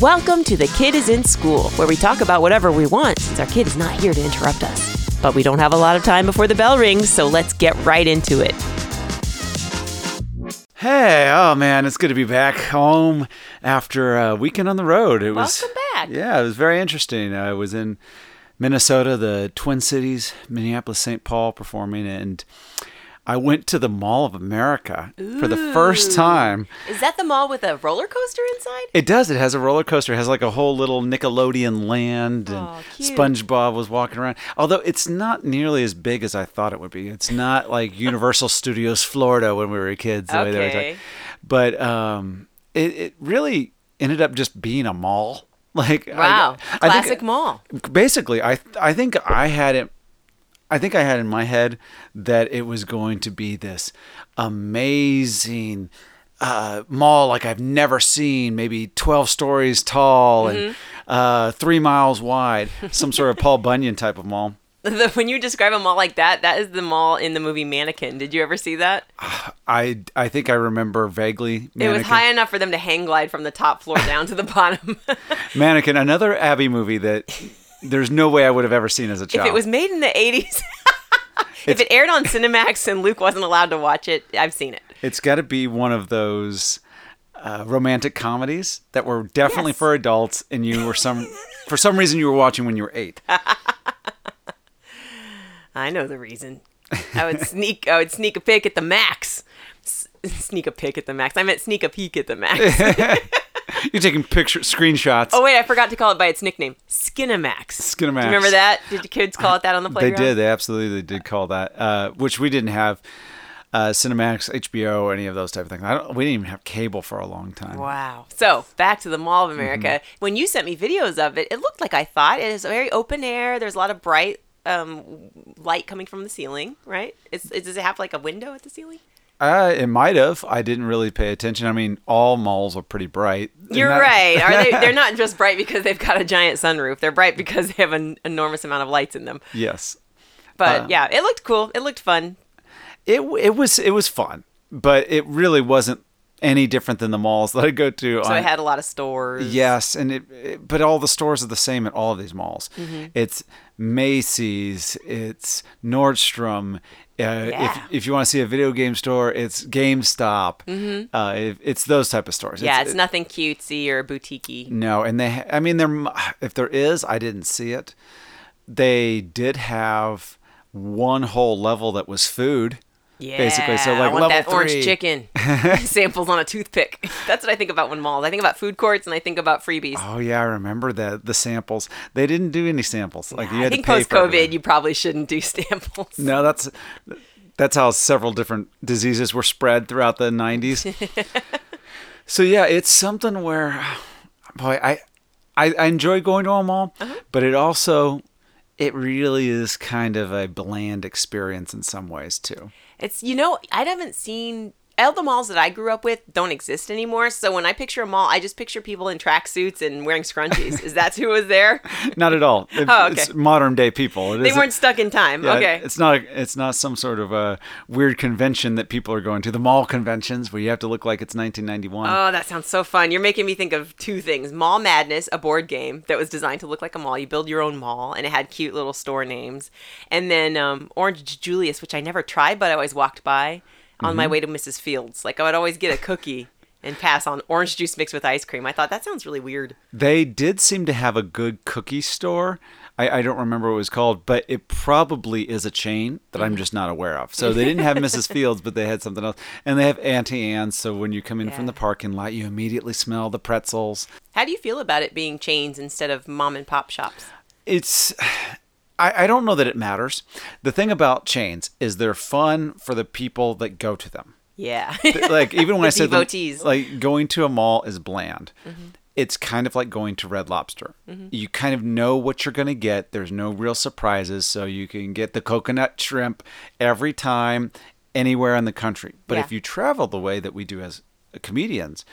Welcome to The Kid is in School, where we talk about whatever we want since our kid is not here to interrupt us. But we don't have a lot of time before the bell rings, so let's get right into it. Hey, oh man, it's good to be back home after a weekend on the road. It was Welcome back. Yeah, it was very interesting. I was in Minnesota, the Twin Cities, Minneapolis, St. Paul performing and I went to the Mall of America for the first time. Is that the mall with a roller coaster inside? It does. It has a roller coaster. It has like a whole little Nickelodeon land, and cute. SpongeBob was walking around. Although it's not nearly as big as I thought it would be. It's not like Universal Studios Florida when we were kids. The way they were Okay. talking. But um, it, it really ended up just being a mall. Like I- Wow. I, think- Classic mall. basically i i think i had it i think i had in my head that it was going to be this amazing uh, mall like i've never seen maybe 12 stories tall and uh, three miles wide some sort of paul bunyan type of mall The- when you describe a mall like that, that is the mall in the movie Mannequin. Did you ever see that? i i think i remember vaguely It was high enough for them to hang glide from the top floor down to the bottom. mannequin another abby movie that there's no way i would have ever seen as a child. if it was made in the 80s, if it aired on Cinemax and Luke wasn't allowed to watch it, I've seen it. It's got to be one of those uh, romantic comedies that were definitely Yes. for adults, and you were some for some reason you were watching when you were eight. I know the reason. I would sneak. I would sneak a pic at the max. S- sneak a pic at the max. I meant sneak a peek at the max. You're taking picture screenshots. oh wait, I forgot to call it by its nickname, Skinamax. Skinamax. Do you remember that? Did your kids call it that on the playground? they did. They absolutely did call that, uh, which we didn't have. Uh, Cinemax, HBO, any of those type of things. I don't, we didn't even have cable for a long time. Wow. So back to the Mall of America. Mm-hmm. When you sent me videos of it, it looked like I thought. It is very open air. There's a lot of bright um, light coming from the ceiling, right? Is, is, does it have like a window at the ceiling? Uh, it might have. I didn't really pay attention. I mean, all malls are pretty bright. You're that- right. Are they? They're not just bright because they've got a giant sunroof. They're bright because they have an enormous amount of lights in them. yes. But Uh, yeah, it looked cool. It looked fun. it it was it was fun, but it really wasn't any different than the malls that I go to. So it had a lot of stores. yes, and it, it- but all the stores are the same at all of these malls. Mm-hmm. It's Macy's, it's Nordstrom. Uh, Yeah. If if you want to see a video game store, it's GameStop. Uh, it, it's those type of stores. Mm-hmm. Yeah, it's nothing cutesy or boutiquey. No, and they, I mean, there. If there is, I didn't see it. They did have one whole level that was food. Yeah, basically. So, I like, want level that orange three. chicken samples on a toothpick. That's what I think about when malls. I think about food courts and I think about freebies. Oh yeah, I remember the the samples. They didn't do any samples. Like you I had think to post COVID, you probably shouldn't do samples. No, that's that's how several different diseases were spread throughout the 90s. so yeah, it's something where boy, I I, I enjoy going to a mall, Uh-huh. but it also it really is kind of a bland experience in some ways too. It's you know I haven't seen all the malls that I grew up with don't exist anymore. So when I picture a mall, I just picture people in tracksuits and wearing scrunchies. Is that who was there? Not at all. It- Oh, okay. It's modern day people. It They weren't stuck in time. Yeah, okay. It's not. It's not some sort of a weird convention that people are going to. The mall conventions where you have to look like it's 1991. Oh, that sounds so fun. You're making me think of two things. Mall Madness, a board game that was designed to look like a mall. You build your own mall and it had cute little store names. And then um, Orange Julius, which I never tried, but I always walked by on Mm-hmm. my way to Mrs. Fields. Like I would always get a cookie and pass on orange juice mixed with ice cream. I thought that sounds really weird. They did seem to have a good cookie store. I, I don't remember what it was called, but it probably is a chain that Mm-hmm. I'm just not aware of. So they didn't have Mrs. Fields, but they had something else. And they have Auntie Anne's. So when you come in from the parking lot, you immediately smell the pretzels. How do you feel about it being chains instead of mom and pop shops? It's. I, I don't know that it matters. The thing about chains is they're fun for the people that go to them. Yeah. like even when I said devotees. Mm-hmm. like going to a mall is bland. It's kind of like going to Red Lobster. You kind of know what you're going to get. There's no real surprises, so you can get the coconut shrimp every time anywhere in the country. But Yeah. if you travel the way that we do as comedians,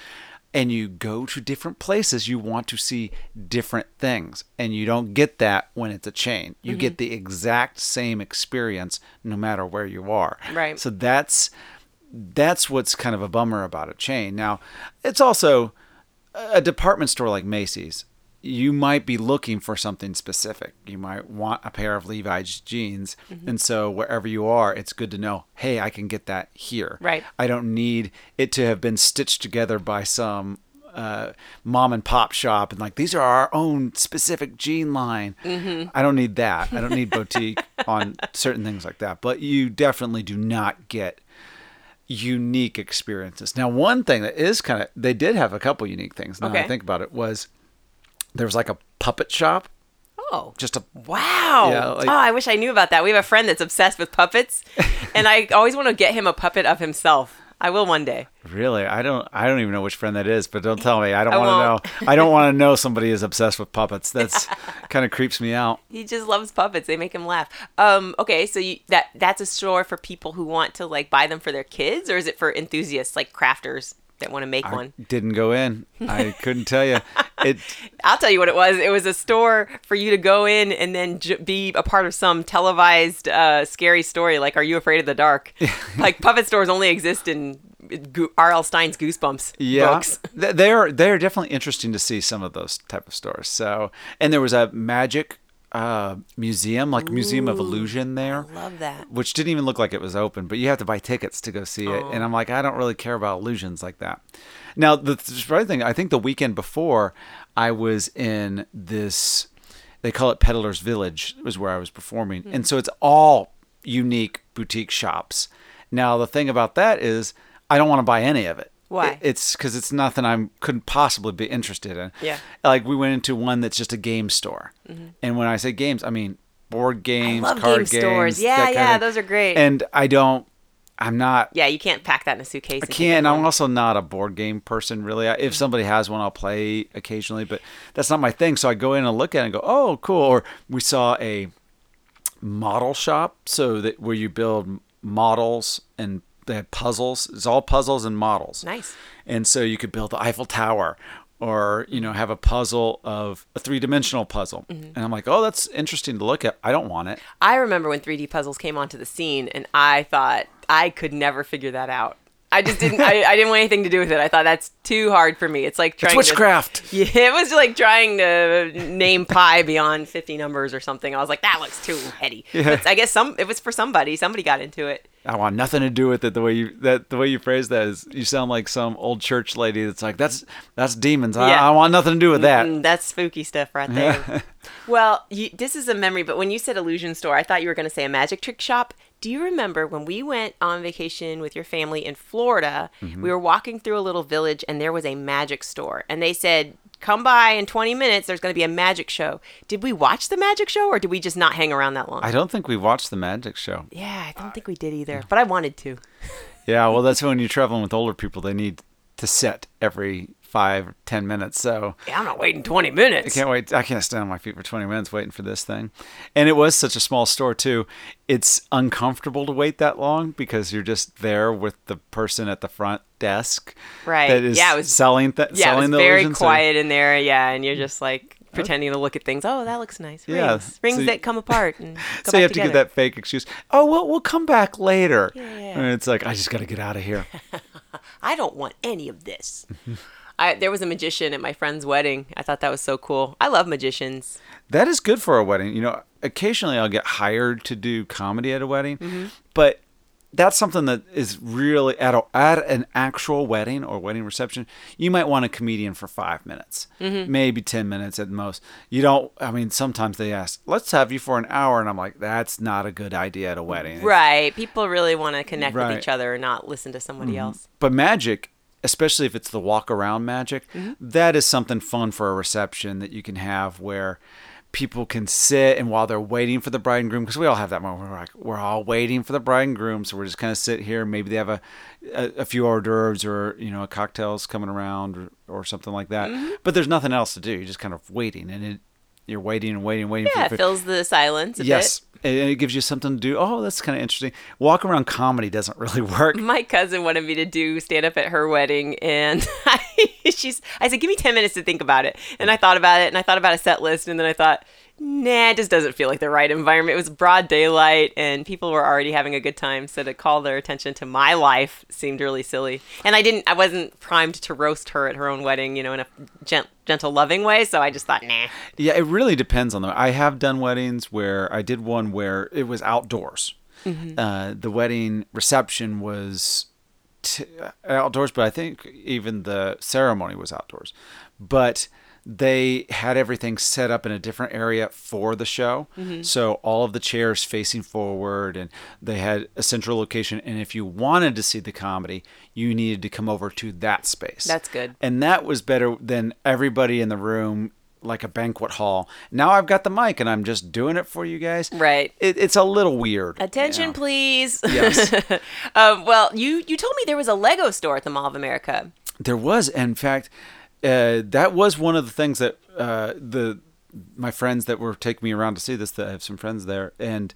and you go to different places, you want to see different things. And you don't get that when it's a chain. You get mm-hmm. the exact same experience no matter where you are. Right. So that's that's what's kind of a bummer about a chain. Now, it's also a department store like Macy's, you might be looking for something specific. You might want a pair of Levi's jeans. Mm-hmm. And so wherever you are, it's good to know, hey, I can get that here. Right. I don't need it to have been stitched together by some uh, mom and pop shop and like these are our own specific jean line. Mm-hmm. I don't need that. I don't need boutique on certain things like that. But you definitely do not get unique experiences. Now, one thing that is kind of they did have a couple unique things. Now that I Okay. think about it was there was like a puppet shop, Oh. just a Wow. Yeah, like- oh, I wish I knew about that. We have a friend that's obsessed with puppets, and I always want to get him a puppet of himself. I will one day. really. I don't. I don't even know which friend that is. But don't tell me. I don't I want won't. to know. I don't want to know somebody is obsessed with puppets. That's kind of creeps me out. He just loves puppets. They make him laugh. Um, okay, so you, that that's a store for people who want to like buy them for their kids, or is it for enthusiasts like crafters that want to make one? Didn't go in. I couldn't tell you. It. I'll tell you what it was. It was a store for you to go in and then j- be a part of some televised uh, scary story, like "Are You Afraid of the Dark?" like puppet stores only exist in R.L. Stine's Goosebumps Yeah, books. Th- they're they're definitely interesting to see some of those type of stores. So, and there was a magic uh, museum, like Museum of Illusion there. Love that. which didn't even look like it was open, but you have to buy tickets to go see it. And I'm like, I don't really care about illusions like that. Now, the surprising thing, I think the weekend before, I was in this, they call it Peddler's Village, was where I was performing. Hmm. And so it's all unique boutique shops. Now, the thing about that is, I don't want to buy any of it. Why? It- It's because it's nothing I couldn't possibly be interested in. Yeah. Like we went into one that's just a game store, mm-hmm. and when I say games, I mean board games, love card game stores. games, Yeah, yeah, those are great. And I don't. I'm not. Yeah, you can't pack that in a suitcase. I can't. I'm also not a board game person, really. I- If mm-hmm. somebody has one, I'll play occasionally, but that's not my thing. So I go in and look at it and go, "Oh, cool!" Or we saw a model shop, so that where you build models and they had puzzles. It's all puzzles and models. Nice. And so you could build the Eiffel Tower or, you know, have a puzzle of a three dimensional puzzle. Mm-hmm. And I'm like, oh, that's interesting to look at. I don't want it. I remember when 3D puzzles came onto the scene, and I thought I could never figure that out. I just didn't. I, I didn't want anything to do with it. I thought that's too hard for me. It's like trying It's to- witchcraft. Yeah, it was like trying to name pi beyond 50 numbers or something. I was like, that looks too heady. Yeah. I guess some it was for somebody. Somebody got into it. I want nothing to do with it. The way you that the way you phrase that is you sound like some old church lady that's like, that's that's demons. I, Yeah. I want nothing to do with that. Mm, that's spooky stuff right there. well, you, this is a memory, but when you said illusion store, I thought you were going to say a magic trick shop. Do you remember when we went on vacation with your family in Florida? Mm-hmm. We were walking through a little village and there was a magic store. And they said, come by in 20 minutes, there's going to be a magic show. Did we watch the magic show or did we just not hang around that long? I don't think we watched the magic show. yeah, I don't think we did either, but I wanted to. Yeah, well, that's when you're traveling with older people. They need to set every five, ten minutes. So Yeah, I'm not waiting 20 minutes. I can't wait. I can't stand on my feet for 20 minutes waiting for this thing. And it was such a small store, too. It's uncomfortable to wait that long because you're just there with the person at the front desk. Right. That is Yeah, it was- selling, th- yeah, it selling was the very illusion. So- quiet in there. Yeah, and you're just like pretending to look at things. Oh, that looks nice. Rings, Yeah, rings so you- that come apart and so you have together. to give that fake excuse. Oh, well, we'll come back later. Yeah. And it's like, I just got to get out of here. I don't want any of this. I, there was a magician at my friend's wedding. I thought that was so cool. I love magicians. That is good for a wedding. You know, occasionally I'll get hired to do comedy at a wedding, Mm-hmm. but that's something that is really at a, at an actual wedding or wedding reception. You might want a comedian for five minutes, Mm-hmm. maybe ten minutes at most. You don't. I mean, sometimes they ask, "Let's have you for an hour," and I'm like, "That's not a good idea at a wedding." Right. People really want to connect Right. with each other and not listen to somebody else. But magic, especially if it's the walk around magic, Mm-hmm. that is something fun for a reception that you can have where people can sit and while they're waiting for the bride and groom, because we all have that moment where we're like, we're all waiting for the bride and groom, so we're just kind of sit here. Maybe they have a, a, a few hors d'oeuvres or you know cocktails coming around or, or something like that. Mm-hmm. But there's nothing else to do. You're just kind of waiting, and it, you're waiting and waiting, and waiting. Yeah, for it fills the silence a yes, and it gives you something to do. Oh, that's kind of interesting. Walk around comedy doesn't really work. My cousin wanted me to do stand up at her wedding, and I, she's. I said, "Give me ten minutes to think about it." And I thought about it, and I thought about a set list, and then I thought, nah, it just doesn't feel like the right environment. It was broad daylight and people were already having a good time. So to call their attention to my life seemed really silly. And I didn't, I wasn't primed to roast her at her own wedding, you know, in a gent, gentle, loving way. So I just thought, nah. Yeah, it really depends on them. I have done weddings where I did one where it was outdoors. Uh, the wedding reception was t- outdoors, but I think even the ceremony was outdoors. But they had everything set up in a different area for the show. So all of the chairs facing forward, and they had a central location. And if you wanted to see the comedy, you needed to come over to that space. That's good. And that was better than everybody in the room like a banquet hall. Now I've got the mic and I'm just doing it for you guys. Right. It, it's a little weird. Attention, please. Yes. um, well, you, you told me there was a Lego store at the Mall of America. There was, in fact, uh, that was one of the things that uh, the my friends that were taking me around to see this. That I have some friends there, and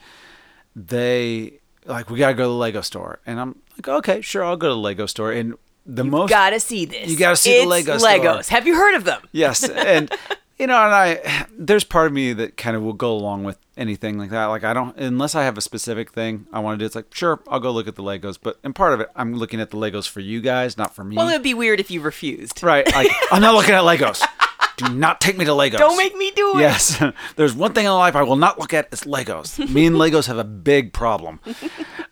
they like we gotta go to the Lego store, and I'm like, okay, sure, I'll go to the Lego store. And the most You Gotta see this. You gotta see the It's Lego store. Legos. Have you heard of them? yes, and you know, and I there's part of me that kind of will go along with anything like that. Like I don't unless I have a specific thing I want to do. It's like sure, I'll go look at the Legos, but and part of it, I'm looking at the Legos for you guys, not for me. Well, it would be weird if you refused. right? Like I'm not looking at Legos. Do not take me to Legos. Don't make me do it. Yes, there's one thing in life I will not look at. It's Legos. Me and Legos have a big problem.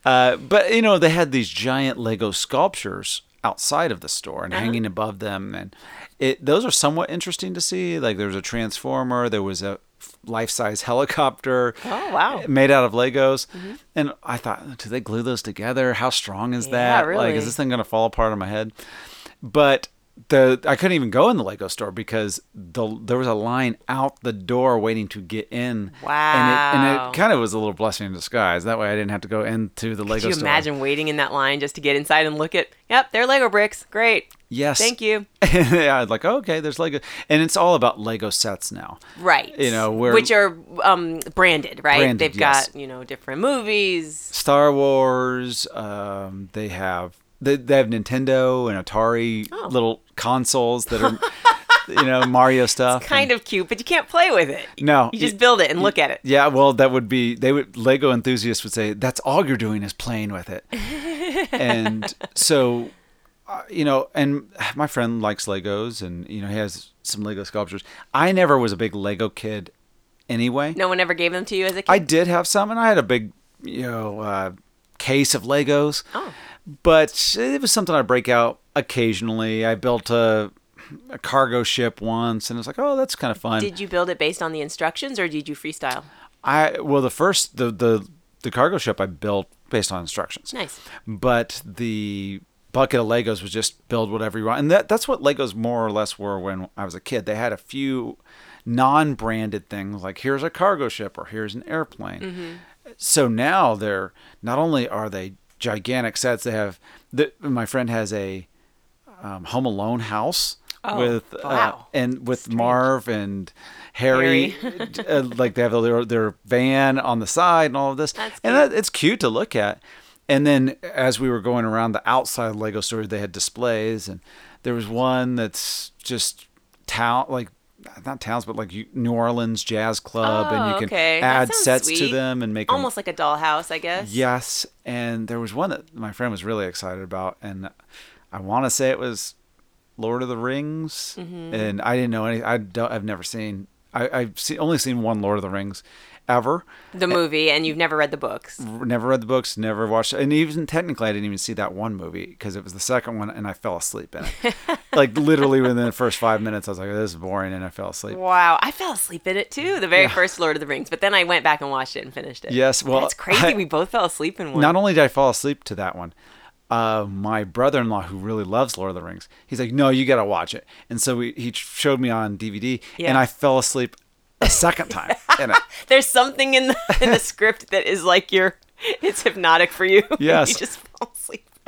Uh, but you know, they had these giant Lego sculptures outside of the store and uh-huh. hanging above them, and it those are somewhat interesting to see. Like there was a transformer, there was a life-size helicopter. Oh, wow. Made out of Legos, mm-hmm. and I thought, do they glue those together? How strong is Yeah, that? Like, is this thing gonna fall apart on my head? But the I couldn't even go in the Lego store because the there was a line out the door waiting to get in. And it, and it kind of was a little blessing in disguise. That way I didn't have to go into the Lego Could you store. imagine waiting in that line just to get inside and look at? Yep, they're Lego bricks. Great. Yes. Thank you. yeah, I was like, oh, okay, there's Lego. And it's all about Lego sets now. Right. You know, we're- which are um, branded, right? Branded, They've yes. got you know different movies. Star Wars, um, they have they, they have Nintendo and Atari Oh. little consoles that are you know, Mario stuff. Kind of cute, but you can't play with it. No. You just build it and look at it. Yeah, well, that would be they would Lego enthusiasts would say that's all you're doing is playing with it, and so uh, you know, and my friend likes Legos, and you know, he has some Lego sculptures. I never was a big Lego kid, anyway. No one ever gave them to you as a kid. I did have some, and I had a big, you know, uh, case of Legos. Oh. But it was something I break out occasionally. I built a, a cargo ship once, and it's like, oh, that's kind of fun. Did you build it based on the instructions, or did you freestyle? I well, the first the the the cargo ship I built based on instructions. Nice. But the bucket of Legos was just build whatever you want, and that that's what Legos more or less were when I was a kid. They had a few non-branded things like here's a cargo ship or here's an airplane. Mm-hmm. So now they're not only are they gigantic sets, they have. The, my friend has a um, Home Alone house. Oh, with uh, and with Marv and Harry, uh, like they have their their van on the side and all of this, That's and that, it's cute to look at. And then as we were going around the outside Lego store, they had displays, and there was one that's just town like not towns, but like New Orleans Jazz Club, and Oh, you can okay. Add sets to them and make Almost like a dollhouse, I guess. Yes, and there was one that my friend was really excited about, and I want to say it was Lord of the Rings, Mm-hmm. and I didn't know any. I don't, I've never seen. I, I've see, only seen one Lord of the Rings, ever. The movie, and you've never read the books. Never read the books, never watched, and even technically, I didn't even see that one movie because it was the second one, and I fell asleep in it. like literally within the first five minutes, I was like, "This is boring," and I fell asleep. Wow, I fell asleep in it too. The very first Lord of the Rings, but then I went back and watched it and finished it. Yes, well, it's crazy. I- we both fell asleep in one. Not only did I fall asleep to that one, uh, my brother-in-law, who really loves Lord of the Rings, he's like, "No, you got to watch it." And so we, he showed me on DVD, Yeah. and I fell asleep a second time. There's something in the in the script that is like your, it's hypnotic for you. Yes. you just.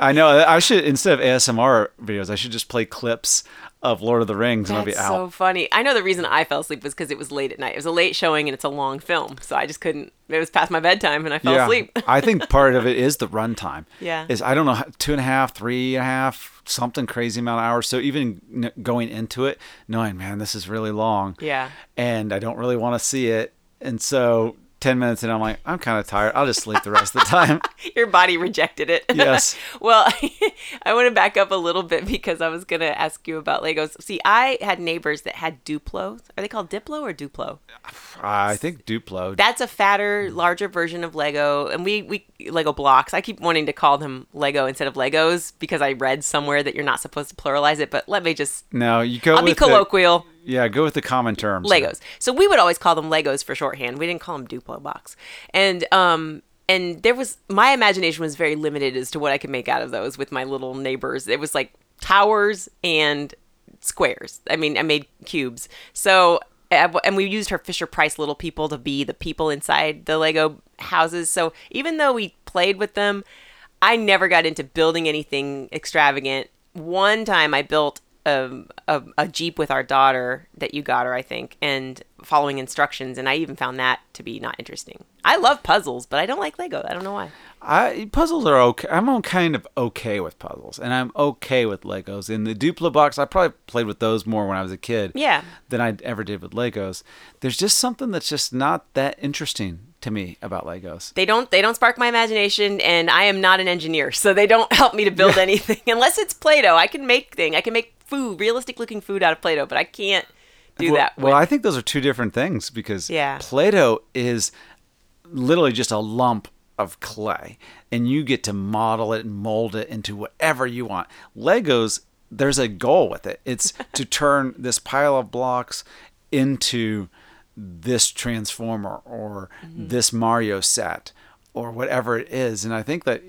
I know. I should instead of ASMR videos, I should just play clips of Lord of the Rings, and I'll be That's out. so funny. I know the reason I fell asleep was because it was late at night. It was a late showing and it's a long film, so I just couldn't. It was past my bedtime and I fell asleep. I think part of it is the runtime. Yeah. Is I don't know two and a half, three and a half, something crazy amount of hours. So even going into it, knowing man, this is really long. Yeah. And I don't really want to see it. And so 10 minutes and I'm like, I'm kind of tired. I'll just sleep the rest of the time. Your body rejected it. Yes. well, I want to back up a little bit because I was going to ask you about Legos. See, I had neighbors that had Duplos. Are they called Diplo or Duplo? I think Duplo. That's a fatter, larger version of Lego, and we we Lego blocks. I keep wanting to call them Lego instead of Legos because I read somewhere that you're not supposed to pluralize it. But let me just no, you go I'll be with the- colloquial. Yeah, go with the common terms. Legos. So we would always call them Legos for shorthand. We didn't call them Duplo box. And um and there was my imagination was very limited as to what I could make out of those with my little neighbors. It was like towers and squares. I mean, I made cubes. So and we used her Fisher Price little people to be the people inside the Lego houses. So even though we played with them, I never got into building anything extravagant. One time I built a, a, a Jeep with our daughter that you got her, I think, and following instructions. And I even found that to be not interesting. I love puzzles, but I don't like Lego. I don't know why. I puzzles are okay. I'm kind of okay with puzzles, and I'm okay with Legos. In the Duplo box, I probably played with those more when I was a kid. Yeah. Than I ever did with Legos. There's just something that's just not that interesting to me about Legos. They don't they don't spark my imagination and I am not an engineer, so they don't help me to build anything unless it's Play-Doh. I can make thing. I can make food, realistic looking food out of Play-Doh, but I can't do well, that. Well, I think those are two different things because Yeah. Play-Doh is literally just a lump of clay, and you get to model it and mold it into whatever you want. Legos, there's a goal with it. It's to turn this pile of blocks into this transformer or mm-hmm. this Mario set or whatever it is. And I think that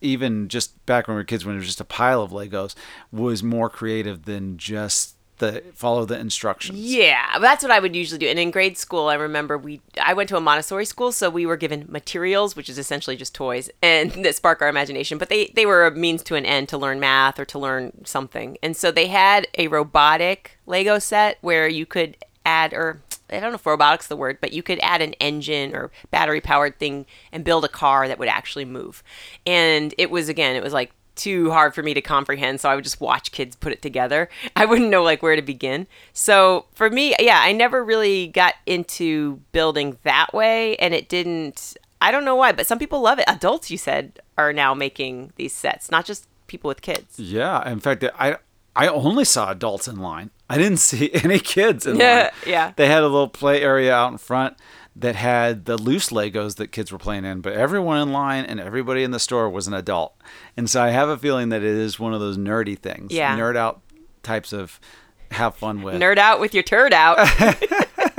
even just back when we were kids, when it was just a pile of Legos, was more creative than just the follow the instructions. Yeah, that's what I would usually do. And in grade school, I remember we I went to a Montessori school, so we were given materials, which is essentially just toys, and that spark our imagination. But they they were a means to an end to learn math or to learn something. And so they had a robotic Lego set where you could add or I don't know if robotics the word, but you could add an engine or battery powered thing and build a car that would actually move. And it was again, it was like too hard for me to comprehend, so I would just watch kids put it together. I wouldn't know like where to begin. So for me, yeah, I never really got into building that way and it didn't I don't know why, but some people love it. Adults, you said, are now making these sets, not just people with kids. Yeah, in fact, I I only saw adults in line. I didn't see any kids in Yeah, line. yeah. They had a little play area out in front that had the loose Legos that kids were playing in, but everyone in line and everybody in the store was an adult. And so I have a feeling that it is one of those nerdy things. Yeah. Nerd out types of have fun with. Nerd out with your turd out.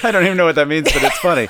I don't even know what that means, but it's funny.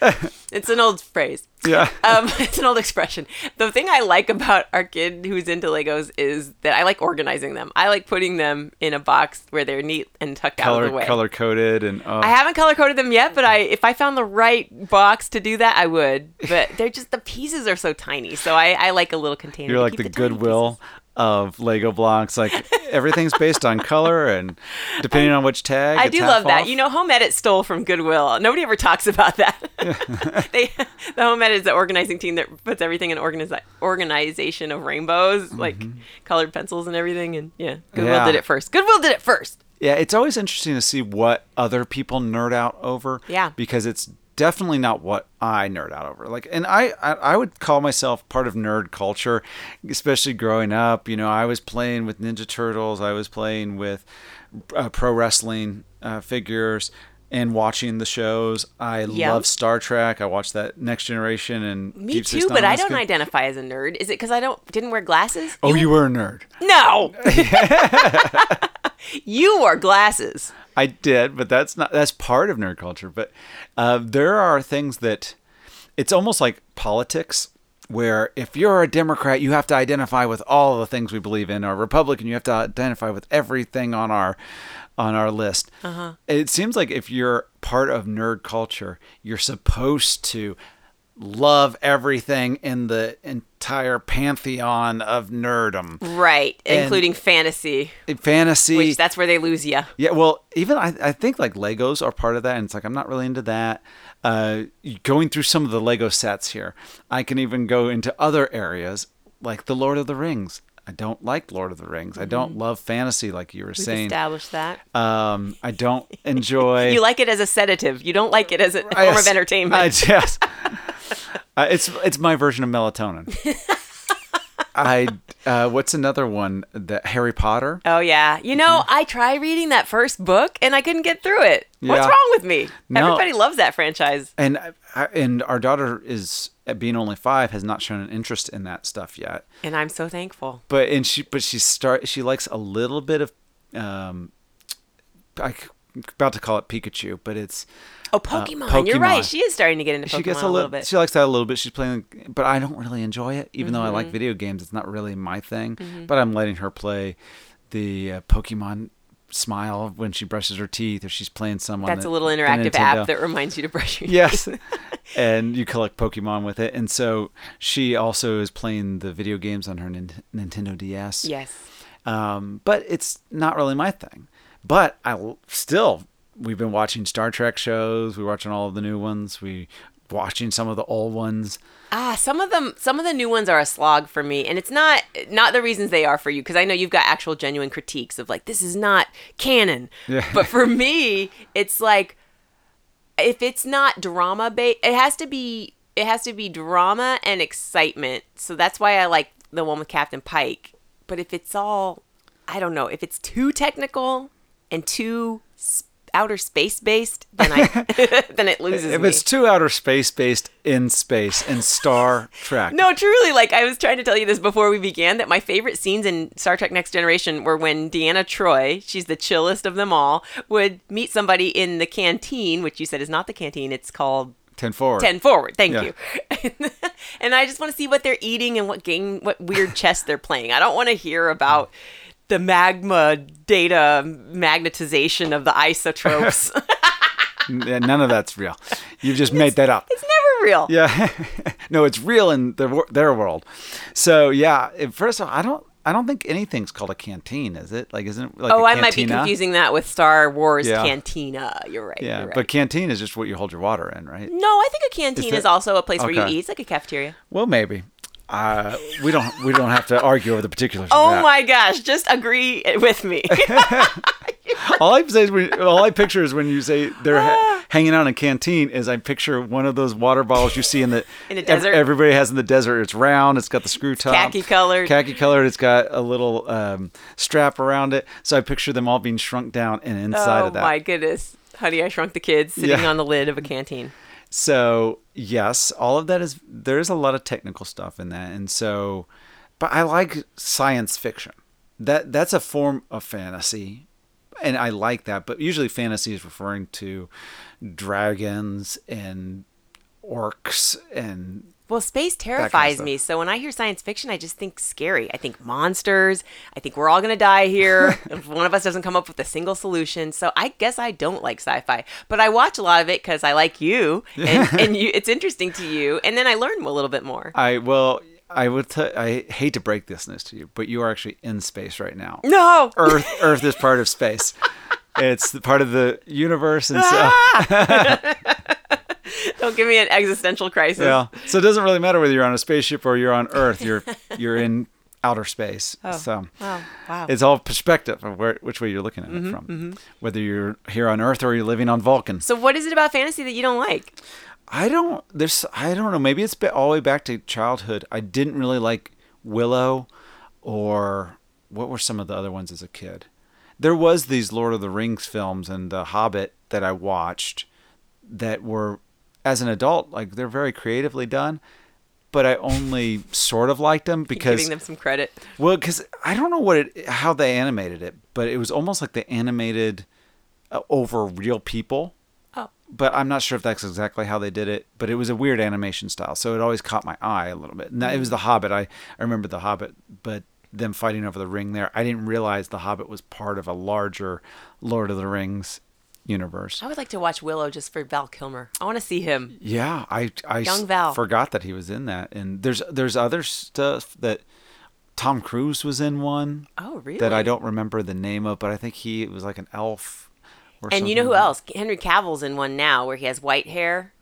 it's an old phrase. Yeah. Um, it's an old expression. The thing I like about our kid who's into Legos is that I like organizing them. I like putting them in a box where they're neat and tucked out of color the way. color coded and oh, I haven't color coded them yet, but I if I found the right box to do that, I would. But they're just the pieces are so tiny, so I, I like a little container. you're like the, goodwill. Of Lego blocks. Like everything's based on color and depending on which tag. I do love that. off. You know, Home Edit stole from Goodwill. Nobody ever talks about that. they, the Home Edit is the organizing team that puts everything in organizi- organization of rainbows, like colored pencils and everything. And yeah, Goodwill Mm-hmm. Yeah. did it first. Goodwill did it first. Yeah, it's always interesting to see what other people nerd out over. Yeah. Because it's definitely not what I nerd out over. Like, and I, I, I would call myself part of nerd culture, especially growing up. You know, I was playing with Ninja Turtles. I was playing with uh, pro wrestling uh, figures and watching the shows. I Yeah. love Star Trek. I watched that Next Generation and Me Deep too, but I don't identify as a nerd. Is it because I don't didn't wear glasses? Oh, you were a nerd. No. you wore glasses. I did, but that's not that's part of nerd culture. But uh, there are things that it's almost like politics, where if you're a Democrat, you have to identify with all the things we believe in, or Republican, you have to identify with everything on our on our list. Uh-huh. It seems like if you're part of nerd culture, you're supposed to love everything in the entire pantheon of nerdom. Right, And- including fantasy, Fantasy, which that's where they lose you. yeah, well, even I, I think like Legos are part of that, and it's like I'm not really into that. Uh, going through some of the Lego sets here, I can even go into other areas like the Lord of the Rings. I don't like Lord of the Rings. I don't love fantasy like you were Mm-hmm. We've saying. established that. Um, I don't enjoy. You like it as a sedative. You don't like it as a form of entertainment. I, yes. Uh, it's it's my version of melatonin. I uh, what's another one that Harry Potter? Oh yeah, you know I tried reading that first book and I couldn't get through it. What's wrong with me? No. Everybody loves that franchise. And I, and our daughter is being only five has not shown an interest in that stuff yet. And I'm so thankful. But and she but she start she likes a little bit of um, I about to call it Pikachu, but it's Oh, Pokemon. You're right. Uh, She is starting to get into Pokemon she gets a a little bit. she likes that a little bit she's playing but i don't really enjoy it even though i Mm-hmm. like video games it's not really my thing but i'm letting her play the uh, pokemon smile when she brushes her teeth or she's playing some on That's the- a little interactive app that reminds you to brush your teeth. yes and you collect pokemon with it and so she also is playing the video games on her Nin- nintendo ds Yes. um, but it's not really my thing. But I still, we've been watching Star Trek shows. We're watching all of the new ones. We watching some of the old ones. Ah, some of them, some of the new ones are a slog for me, and it's not not the reasons they are for you because I know you've got actual genuine critiques of like this is not canon. Yeah. But for me, it's like if it's not drama based, it has to be it has to be drama and excitement. So that's why I like the one with Captain Pike. But if it's all, I don't know, if it's too technical and too outer space based, then I then it loses If me. it's too outer space based in space in Star Trek, No, truly, like I was trying to tell you this before we began that my favorite scenes in Star Trek Next Generation were when Deanna Troi, she's the chillest of them all, would meet somebody in the canteen, which you said is not the canteen, it's called ten forward. 10 Forward. Thank Yeah. you. and I just want to see what they're eating and what game, what weird chess they're playing. I don't want to hear about the magma data magnetization of the isotopes. None of that's real. You've just made that up. it's never real. Yeah, no, it's real in their their world. So yeah, first of all, I don't I don't think anything's called a canteen, is it? Like, isn't it like Oh, I might be confusing that with Star Wars Yeah. Cantina. You're right. Yeah, you're right. but canteen is just what you hold your water in, right? No, I think a canteen Is is, also a place where you eat. It's like a cafeteria. Well, maybe. Uh, we don't we don't have to argue over the particulars. of Oh my gosh, just agree with me. All I say is when, all I picture is when you say they're ha- hanging out in a canteen. Is I picture one of those water bottles you see in the In ev- desert? everybody has in the desert. It's round. It's got the screw top. khaki colored. Khaki colored. It's got a little um, strap around it. So I picture them all being shrunk down and inside oh of that. my goodness. Honey, I Shrunk the Kids sitting Yeah. on the lid of a canteen. So yes, all of that is there is a lot of technical stuff in that, and so, but I like science fiction. That that's a form of fantasy, and I like that. But usually, fantasy is referring to dragons and orcs and Well, space kind of terrifies me. So when I hear science fiction, I just think scary. I think monsters. I think we're all going to die here if one of us doesn't come up with a single solution. So I guess I don't like sci-fi, but I watch a lot of it because I like you, and, and you, it's interesting to you, and then I learn a little bit more. I well. I would. T- I hate to break this news to you, but you are actually in space right now. No, Earth. Earth is part of space. It's the part of the universe, and so! don't give me an existential crisis. Yeah. So it doesn't really matter whether you're on a spaceship or you're on Earth. You're you're in outer space. So Oh, wow. it's all perspective of where which way you're looking at Mm-hmm, it from. Whether you're here on Earth or you're living on Vulcan. so what is it about fantasy that you don't like? I don't. There's. I don't know. Maybe it's all the way back to childhood. I didn't really like Willow, or what were some of the other ones as a kid. There was these Lord of the Rings films and The Hobbit that I watched that were, as an adult, like they're very creatively done. But I only sort of liked them because Giving them some credit. well, because I don't know what it, how they animated it, but it was almost like they animated uh, over real people. Oh. But I'm not sure if that's exactly how they did it. But it was a weird animation style, so it always caught my eye a little bit. Now, it was The Hobbit. I, I remember The Hobbit, but them fighting over the ring there, I didn't realize The Hobbit was part of a larger Lord of the Rings universe. I would like to watch Willow just for Val Kilmer. I want to see him. Yeah, I I Young Val. forgot that he was in that. And there's there's other stuff that Tom Cruise was in one. Oh, really? that I don't remember the name of, but I think he was like an elf. Or And you know who else? Henry Cavill's in one now where he has white hair.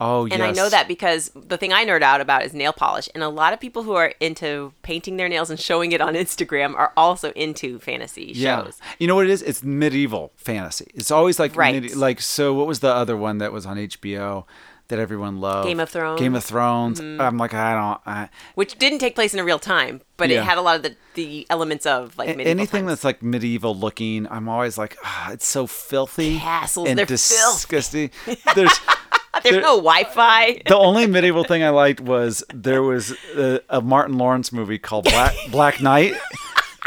Oh, yes. And I know that because the thing I nerd out about is nail polish. And a lot of people who are into painting their nails and showing it on Instagram are also into fantasy Yeah. shows. You know what it is? It's medieval fantasy. It's always like Right. medi- like so what was the other one that was on HBO that everyone loved? Game of Thrones? Mm-hmm. Game of Thrones. I'm like I don't I, Which didn't take place in a real time, but Yeah. it had a lot of the, the elements of like a- medieval anything times. that's like medieval looking, I'm always like, ah, it's so filthy Castles, and they're filthy. disgusting. There's There's there- no Wi-Fi. the only medieval thing I liked was there was a, a Martin Lawrence movie called Black Black Knight,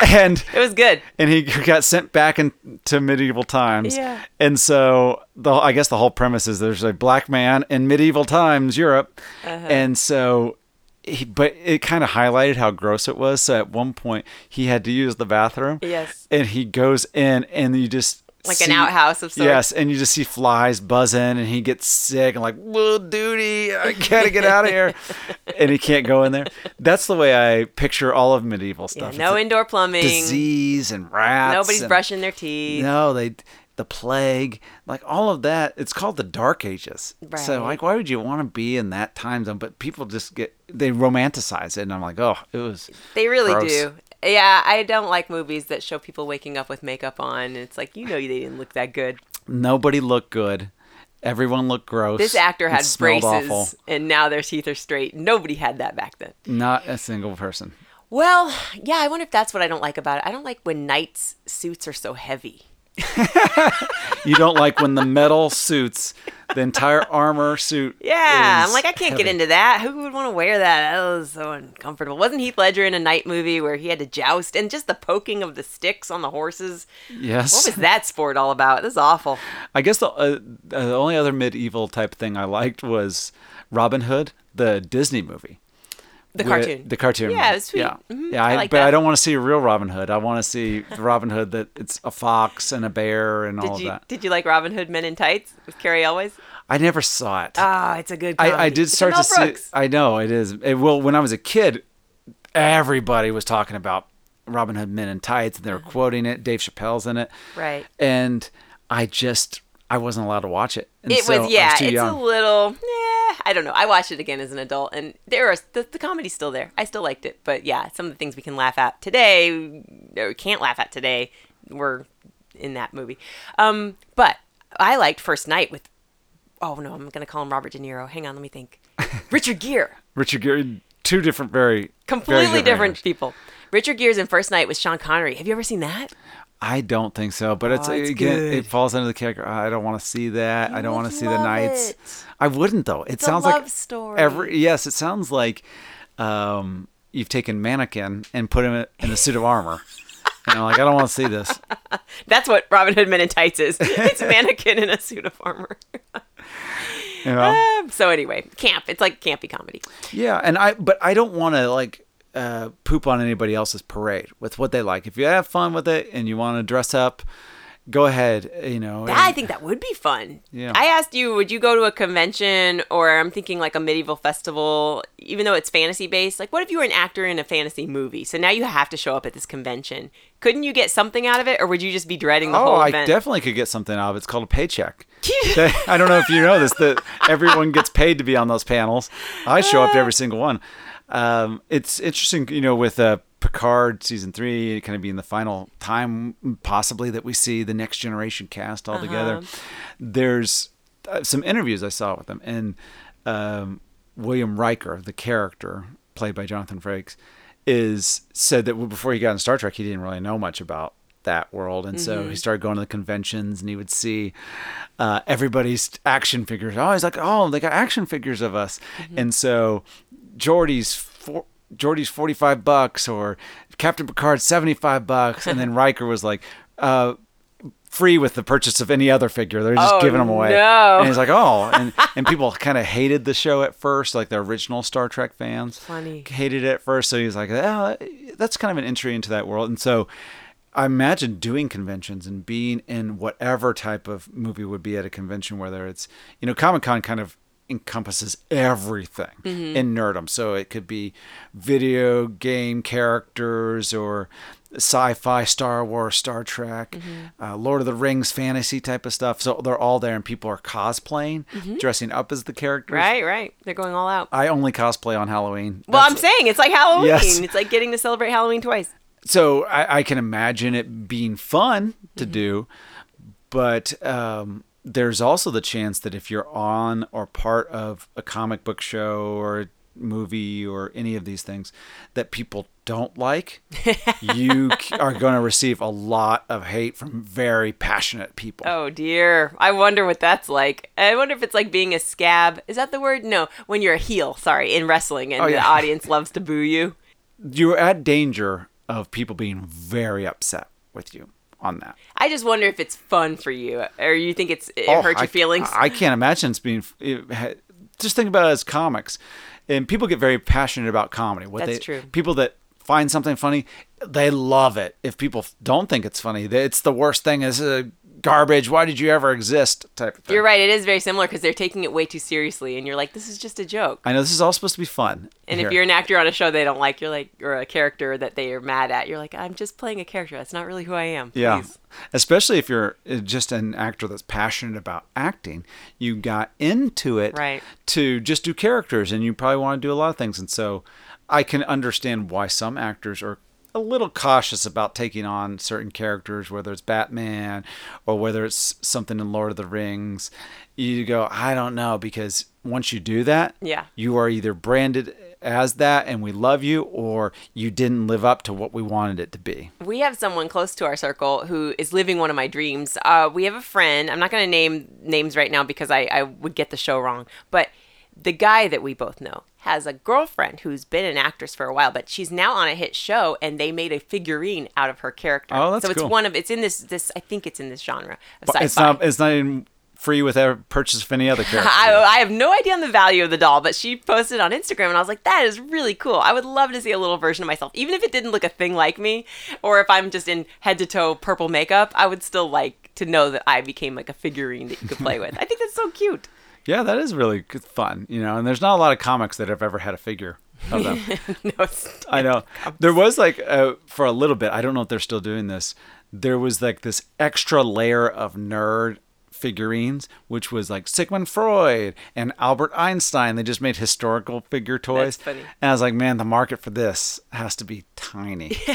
and It was good. and he got sent back into medieval times. Yeah. And so the I guess the whole premise is there's a black man in medieval times Europe, Uh-huh. and so. He, but it kind of highlighted how gross it was. So at one point, he had to use the bathroom. Yes. And he goes in, and you just Like an outhouse of sorts. Yes, and you just see flies buzzing, and he gets sick, and like, "Whoa, duty, I gotta get out of here," and he can't go in there. That's the way I picture all of medieval Yeah, stuff. It's no like indoor plumbing. disease and rats. Nobody's and- brushing their teeth. No, they the plague, like all of that. It's called the Dark Ages. So like, why would you want to be in that time zone? But people just get they romanticize it, and I'm like, oh, it was. They really Gross. do. Yeah, I don't like movies that show people waking up with makeup on. It's like you know they didn't look that good. Nobody looked good. Everyone looked gross. This actor had braces, awful. and now their teeth are straight. Nobody had that back then. Not a single person. Well, yeah, I wonder if that's what I don't like about it. I don't like when knights' suits are so heavy. You don't like when the metal suits, the entire armor suit. Yeah, I'm like, I can't get into that. Who would want to wear that? That was so uncomfortable. Wasn't Heath Ledger in a knight movie where he had to joust and just the poking of the sticks on the horses? Yes. What was that sport all about? This is awful. I guess the uh, the only other medieval type thing I liked was Robin Hood, the Disney movie. The cartoon. The cartoon. Yeah, it was sweet. Yeah, Mhm, yeah. I I like but that. I don't want to see a real Robin Hood. I want to see the Robin Hood that it's a fox and a bear and all Did of you that. did you like Robin Hood Men in Tights with Cary Elwes? I never saw it. Ah, it's a good. I, I did It's start to see. I know it is. It, well, when I was a kid, everybody was talking about Robin Hood Men in Tights, and they were quoting it. Dave Chappelle's in it. Right. and I just I wasn't allowed to watch it. And It so was yeah. too it's young. a little. Yeah, I don't know. I watched it again as an adult, and there are the, the comedy's still there. I still liked it, but yeah, some of the things we can laugh at today, or we can't laugh at today, were in that movie. Um, but I liked First Knight with. Oh no, I'm gonna call him Robert De Niro. Hang on, let me think. Richard Gere. Richard Gere, two different, very Completely very different, actors. people. Richard Gere's in First Knight with Sean Connery. Have you ever seen that? I don't think so, but it's, Oh, it's again, good. it falls under the category. I don't want to see that. I don't want to see the knights. it. I wouldn't though. It It's a sounds love like story. every yes. It sounds like um, you've taken mannequin and put him in a suit of armor. and I'm like, I don't want to see this. That's what Robin Hood Men in Tights is. It's mannequin in a suit of armor. You know? Um, so anyway, camp. It's like campy comedy. Yeah, and I but I don't want to like uh, poop on anybody else's parade with what they like. If you have fun with it and you want to dress up, go ahead. You know, That, I think that would be fun. Yeah. I asked you, would you go to a convention or I'm thinking like a medieval festival, even though it's fantasy based? Like, what if you were an actor in a fantasy movie? So now you have to show up at this convention. Couldn't you get something out of it, or would you just be dreading the Oh, whole I definitely could get something out of it. It's called a paycheck. I don't know if you know this that everyone gets paid to be on those panels. I show up to every single one. Um, it's interesting, you know, with uh, Picard season three kind of being the final time, possibly that we see the next generation cast all together. Uh-huh. There's uh, some interviews I saw with them, and um, William Riker, the character played by Jonathan Frakes, is said that before he got in Star Trek, he didn't really know much about that world, and so he started going to the conventions, and he would see uh, everybody's action figures. Oh, he's like, oh, they got action figures of us, and so Geordi's Geordi's forty five bucks, or Captain Picard seventy five bucks, and then Riker was like. Uh, Free with the purchase of any other figure, they're just Oh, giving them away. no. And he's like, oh, and and people kind of hated the show at first, like the original Star Trek fans Funny. hated it at first. So he's like, oh, that's kind of an entry into that world. And so I imagine doing conventions and being in whatever type of movie would be at a convention, whether it's, you know, Comic Con kind of encompasses everything in nerdom. So it could be video game characters or sci-fi, Star Wars, Star Trek, Mm-hmm. uh, Lord of the Rings, fantasy type of stuff. So they're all there, and people are cosplaying, Mm-hmm. dressing up as the characters. Right, right. They're going all out. I only cosplay on Halloween. Well, I'm That's- saying it's like Halloween. Yes. It's like getting to celebrate Halloween twice. so I, I can imagine it being fun to Mm-hmm. do, but um, there's also the chance that if you're on or part of a comic book show or movie or any of these things that people don't like, you are going to receive a lot of hate from very passionate people. Oh dear. I wonder what that's like. I wonder if it's like being a scab. Is that the word? No, when you're a heel, sorry, in wrestling and Oh, the audience loves to boo you. You're at danger of people being very upset with you on that. I just wonder if it's fun for you or you think it's it Oh, hurt your I- feelings. I can't imagine it's being. It, just think about it as comics, and people get very passionate about comedy. What That's they, true. People that find something funny, they love it. If people don't think it's funny, it's the worst thing. This is a garbage. Why did you ever exist? Type of thing. you're right, it is very similar because they're taking it way too seriously and you're like, this is just a joke. I know this is all supposed to be fun. And here. if you're an actor on a show they don't like, you're like, or a character that they are mad at, you're like, I'm just playing a character. That's not really who I am. Yeah. Especially if you're uh, just an actor that's passionate about acting, you got into it Right. to just do characters and you probably want to do a lot of things. And so I can understand why some actors are a little cautious about taking on certain characters, whether it's Batman or whether it's something in Lord of the Rings. You go, I don't know, because once you do that, Yeah. you are either branded as that and we love you, or you didn't live up to what we wanted it to be. We have someone close to our circle who is living one of my dreams. Uh, we have a friend. I'm not going to name names right now because I, I would get the show wrong. But the guy that we both know has a girlfriend who's been an actress for a while, but she's now on a hit show, and they made a figurine out of her character. Oh, that's so it's one of it's in this this I think it's in this genre of But sci-fi. it's not it's not even free with every purchase of any other character. I, I have no idea on the value of the doll, but she posted on Instagram, and I was like, "That is really cool. I would love to see a little version of myself, even if it didn't look a thing like me, or if I'm just in head to toe purple makeup. I would still like to know that I became like a figurine that you could play with. I think that's so cute. Yeah, that is really good fun, you know. And there's not a lot of comics that have ever had a figure of them. no, I know. There was like uh, for a little bit. I don't know if they're still doing this. There was like this extra layer of nerd figurines, which was like Sigmund Freud and Albert Einstein. They just made historical figure toys. And I was like, man, the market for this has to be tiny.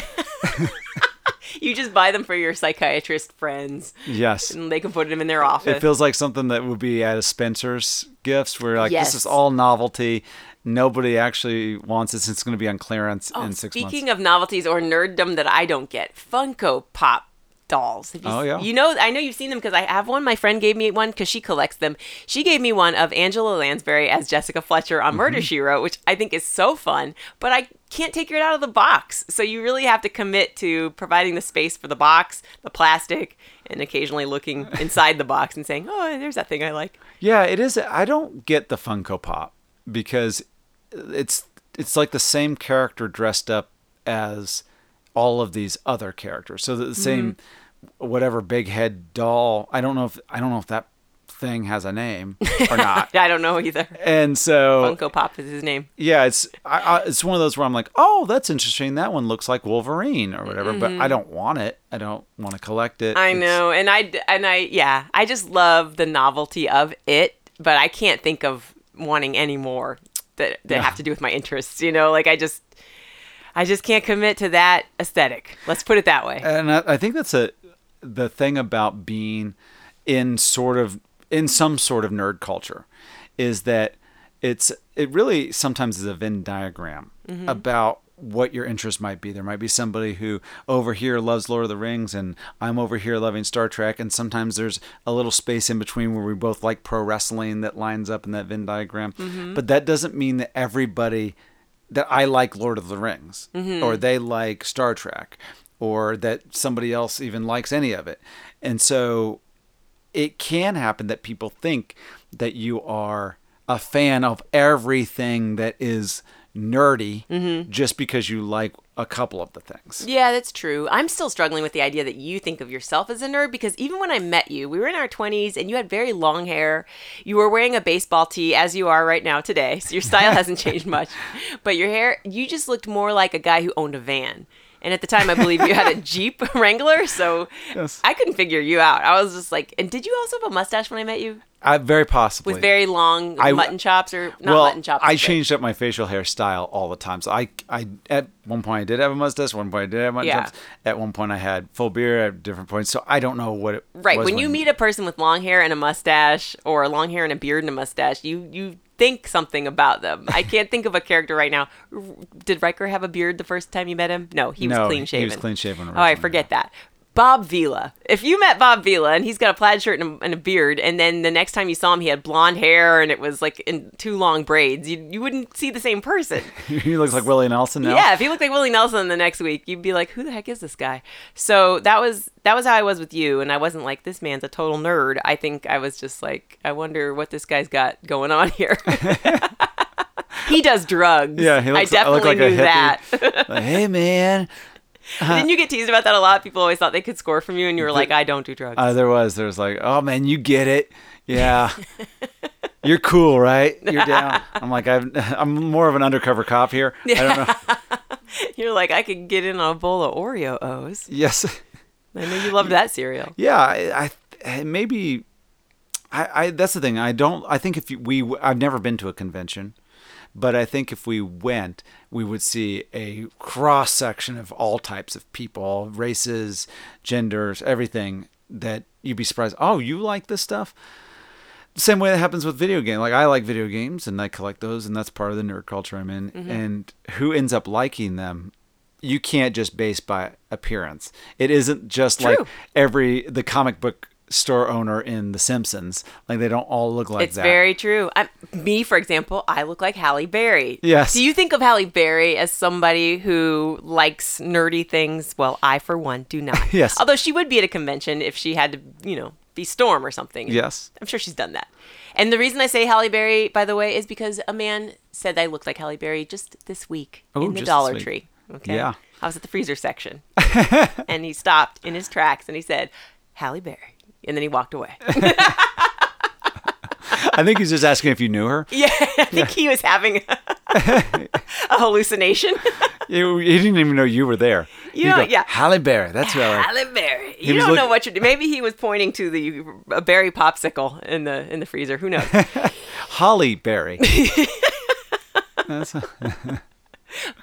you just buy them for your psychiatrist friends, yes. and they can put them in their office. It feels like something that would be at a Spencer's gifts where like Yes. this is all novelty. Nobody actually wants this. It's going to be on clearance oh, in six months. Oh, Speaking of novelties or nerddom that I don't get, Funko Pop dolls. You, Oh, yeah. You know, I know you've seen them because I have one. My friend gave me one because she collects them. She gave me one of Angela Lansbury as Jessica Fletcher on Mm-hmm. Murder She Wrote, which I think is so fun. But I can't take it out of the box. So you really have to commit to providing the space for the box, the plastic, and occasionally looking inside the box and saying, "Oh, there's that thing I like." Yeah, it is. I don't get the Funko Pop because it's it's like the same character dressed up as all of these other characters. So the same whatever big head doll. I don't know if I don't know if that thing has a name or not. I don't know either. And so Funko Pop is his name. yeah, it's I, I, it's one of those where I'm like, oh, that's interesting. That one looks like Wolverine or whatever, but I don't want it. I don't want to collect it. Mm-hmm. I It's- know, and I and I yeah, I just love the novelty of it, but I can't think of wanting any more that that Yeah. have to do with my interests. You know, like I just I just can't commit to that aesthetic. Let's put it that way. and I, I think that's a the thing about being in sort of in some sort of nerd culture is that it's it really sometimes is a Venn diagram mm-hmm. about what your interest might be. There might be somebody who over here loves Lord of the Rings and I'm over here loving Star Trek and sometimes there's a little space in between where we both like pro wrestling that lines up in that Venn diagram. Mm-hmm. But that doesn't mean that everybody that I like Lord of the Rings mm-hmm. or they like Star Trek or that somebody else even likes any of it. And so it can happen that people think that you are a fan of everything that is nerdy mm-hmm. just because you like a couple of the things. Yeah, that's true. I'm still struggling with the idea that you think of yourself as a nerd because even when I met you, we were in our 20s and you had very long hair. You were wearing a baseball tee as you are right now today. So your style hasn't changed much. But your hair, you just looked more like a guy who owned a van. And at the time, I believe you had a Jeep Wrangler, so Yes. I couldn't figure you out. I was just like, and did you also have a mustache when I met you? I, very possibly. With very long I- mutton chops or not well, mutton chops? I but- changed up my facial hairstyle all the time. So I, I at one point I did have a mustache. One point I did have mutton Yeah. chops. At one point I had full beard. At different points, so I don't know what it. Right. was When you meet a person with long hair and a mustache, or long hair and a beard and a mustache, you you think something about them. I can't think of a character right now. Did Riker have a beard the first time you met him? No, he was No, clean shaven. he was clean shaven Oh, I forget that. Bob Vila. If you met Bob Vila and he's got a plaid shirt and a, and a beard, and then the next time you saw him, he had blonde hair and it was like in two long braids, you, you wouldn't see the same person. he looks like Willie Nelson now. Yeah, if he looked like Willie Nelson the next week, you'd be like, "Who the heck is this guy?" So that was that was how I was with you, and I wasn't like this man's a total nerd. I think I was just like, I wonder what this guy's got going on here. he does drugs. Yeah, he looks, I I definitely like a knew hippie. that. Like, hey man, Didn't you get teased about that a lot? People always thought they could score from you, and you were like, "I don't do drugs." uh, there was there was like, oh man, you get it. Yeah, you're cool, right? You're down. I'm like, I've, I'm more of an undercover cop here. I don't know. You're like, I could get in on a bowl of Oreo O's. Yes. I know you loved that cereal. Yeah, I, I maybe I, I that's the thing. I don't. I think if we, I've never been to a convention, but I think if we went, we would see a cross section of all types of people, races, genders, everything. That you'd be surprised. Oh, you like this stuff? Same way that happens with video games. Like I like video games and I collect those, and that's part of the nerd culture I'm in. Mm-hmm. And who ends up liking them? You can't just base by appearance. It isn't just like every the comic book store owner in The Simpsons. Like they don't all look like It's that. very true. I'm, me, for example, I look like Halle Berry. Yes. Do you think of Halle Berry as somebody who likes nerdy things? Well, I, for one, do not. Yes. Although she would be at a convention if she had to, you know, be Storm or something. Yes. I'm sure she's done that. And the reason I say Halle Berry, by the way, is because a man said I looked like Halle Berry just this week Oh, in the Dollar. Tree. Okay. Yeah. I was at the freezer section, and he stopped in his tracks and he said, "Halle Berry," and then he walked away. I think he's just asking if you knew her. Yeah, I think he was having a, a hallucination. You- He didn't even know you were there. You He'd know, go, yeah. Halle Berry. That's who I. Halle Berry. You don't look- know what you're. Maybe he was pointing to the a berry popsicle in the in the freezer. Who knows? Holly Berry. That's-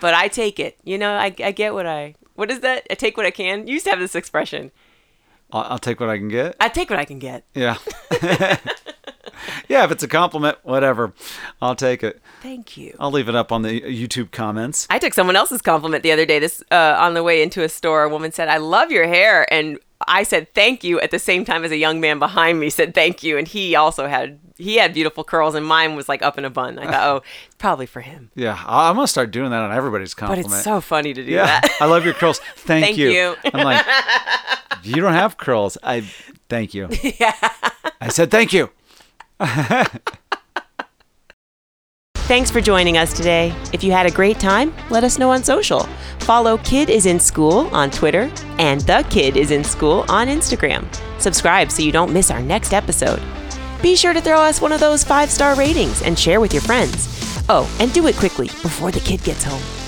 but I take it. You know, I, I get what I. What is that? I take what I can. You used to have this expression. I'll, I'll take what I can get. I take what I can get. Yeah. yeah, if it's a compliment, whatever. I'll take it. Thank you. I'll leave it up on the YouTube comments. I took someone else's compliment the other day. This uh, on the way into a store, a woman said, "I love your hair," and I said thank you at the same time as a young man behind me said thank you, and he also had he had beautiful curls, and mine was like up in a bun. I thought, oh, it's probably for him. Yeah, I- I'm gonna start doing that on everybody's compliment. But it's so funny to do yeah, that. I love your curls. Thank, Thank you. you. I'm like, you don't have curls. I thank you. yeah. I said thank you. Thanks for joining us today. If you had a great time, let us know on social. Follow Kid is in School on Twitter and The Kid is in School on Instagram. Subscribe so you don't miss our next episode. Be sure to throw us one of those five star ratings and share with your friends. Oh, and do it quickly before the kid gets home.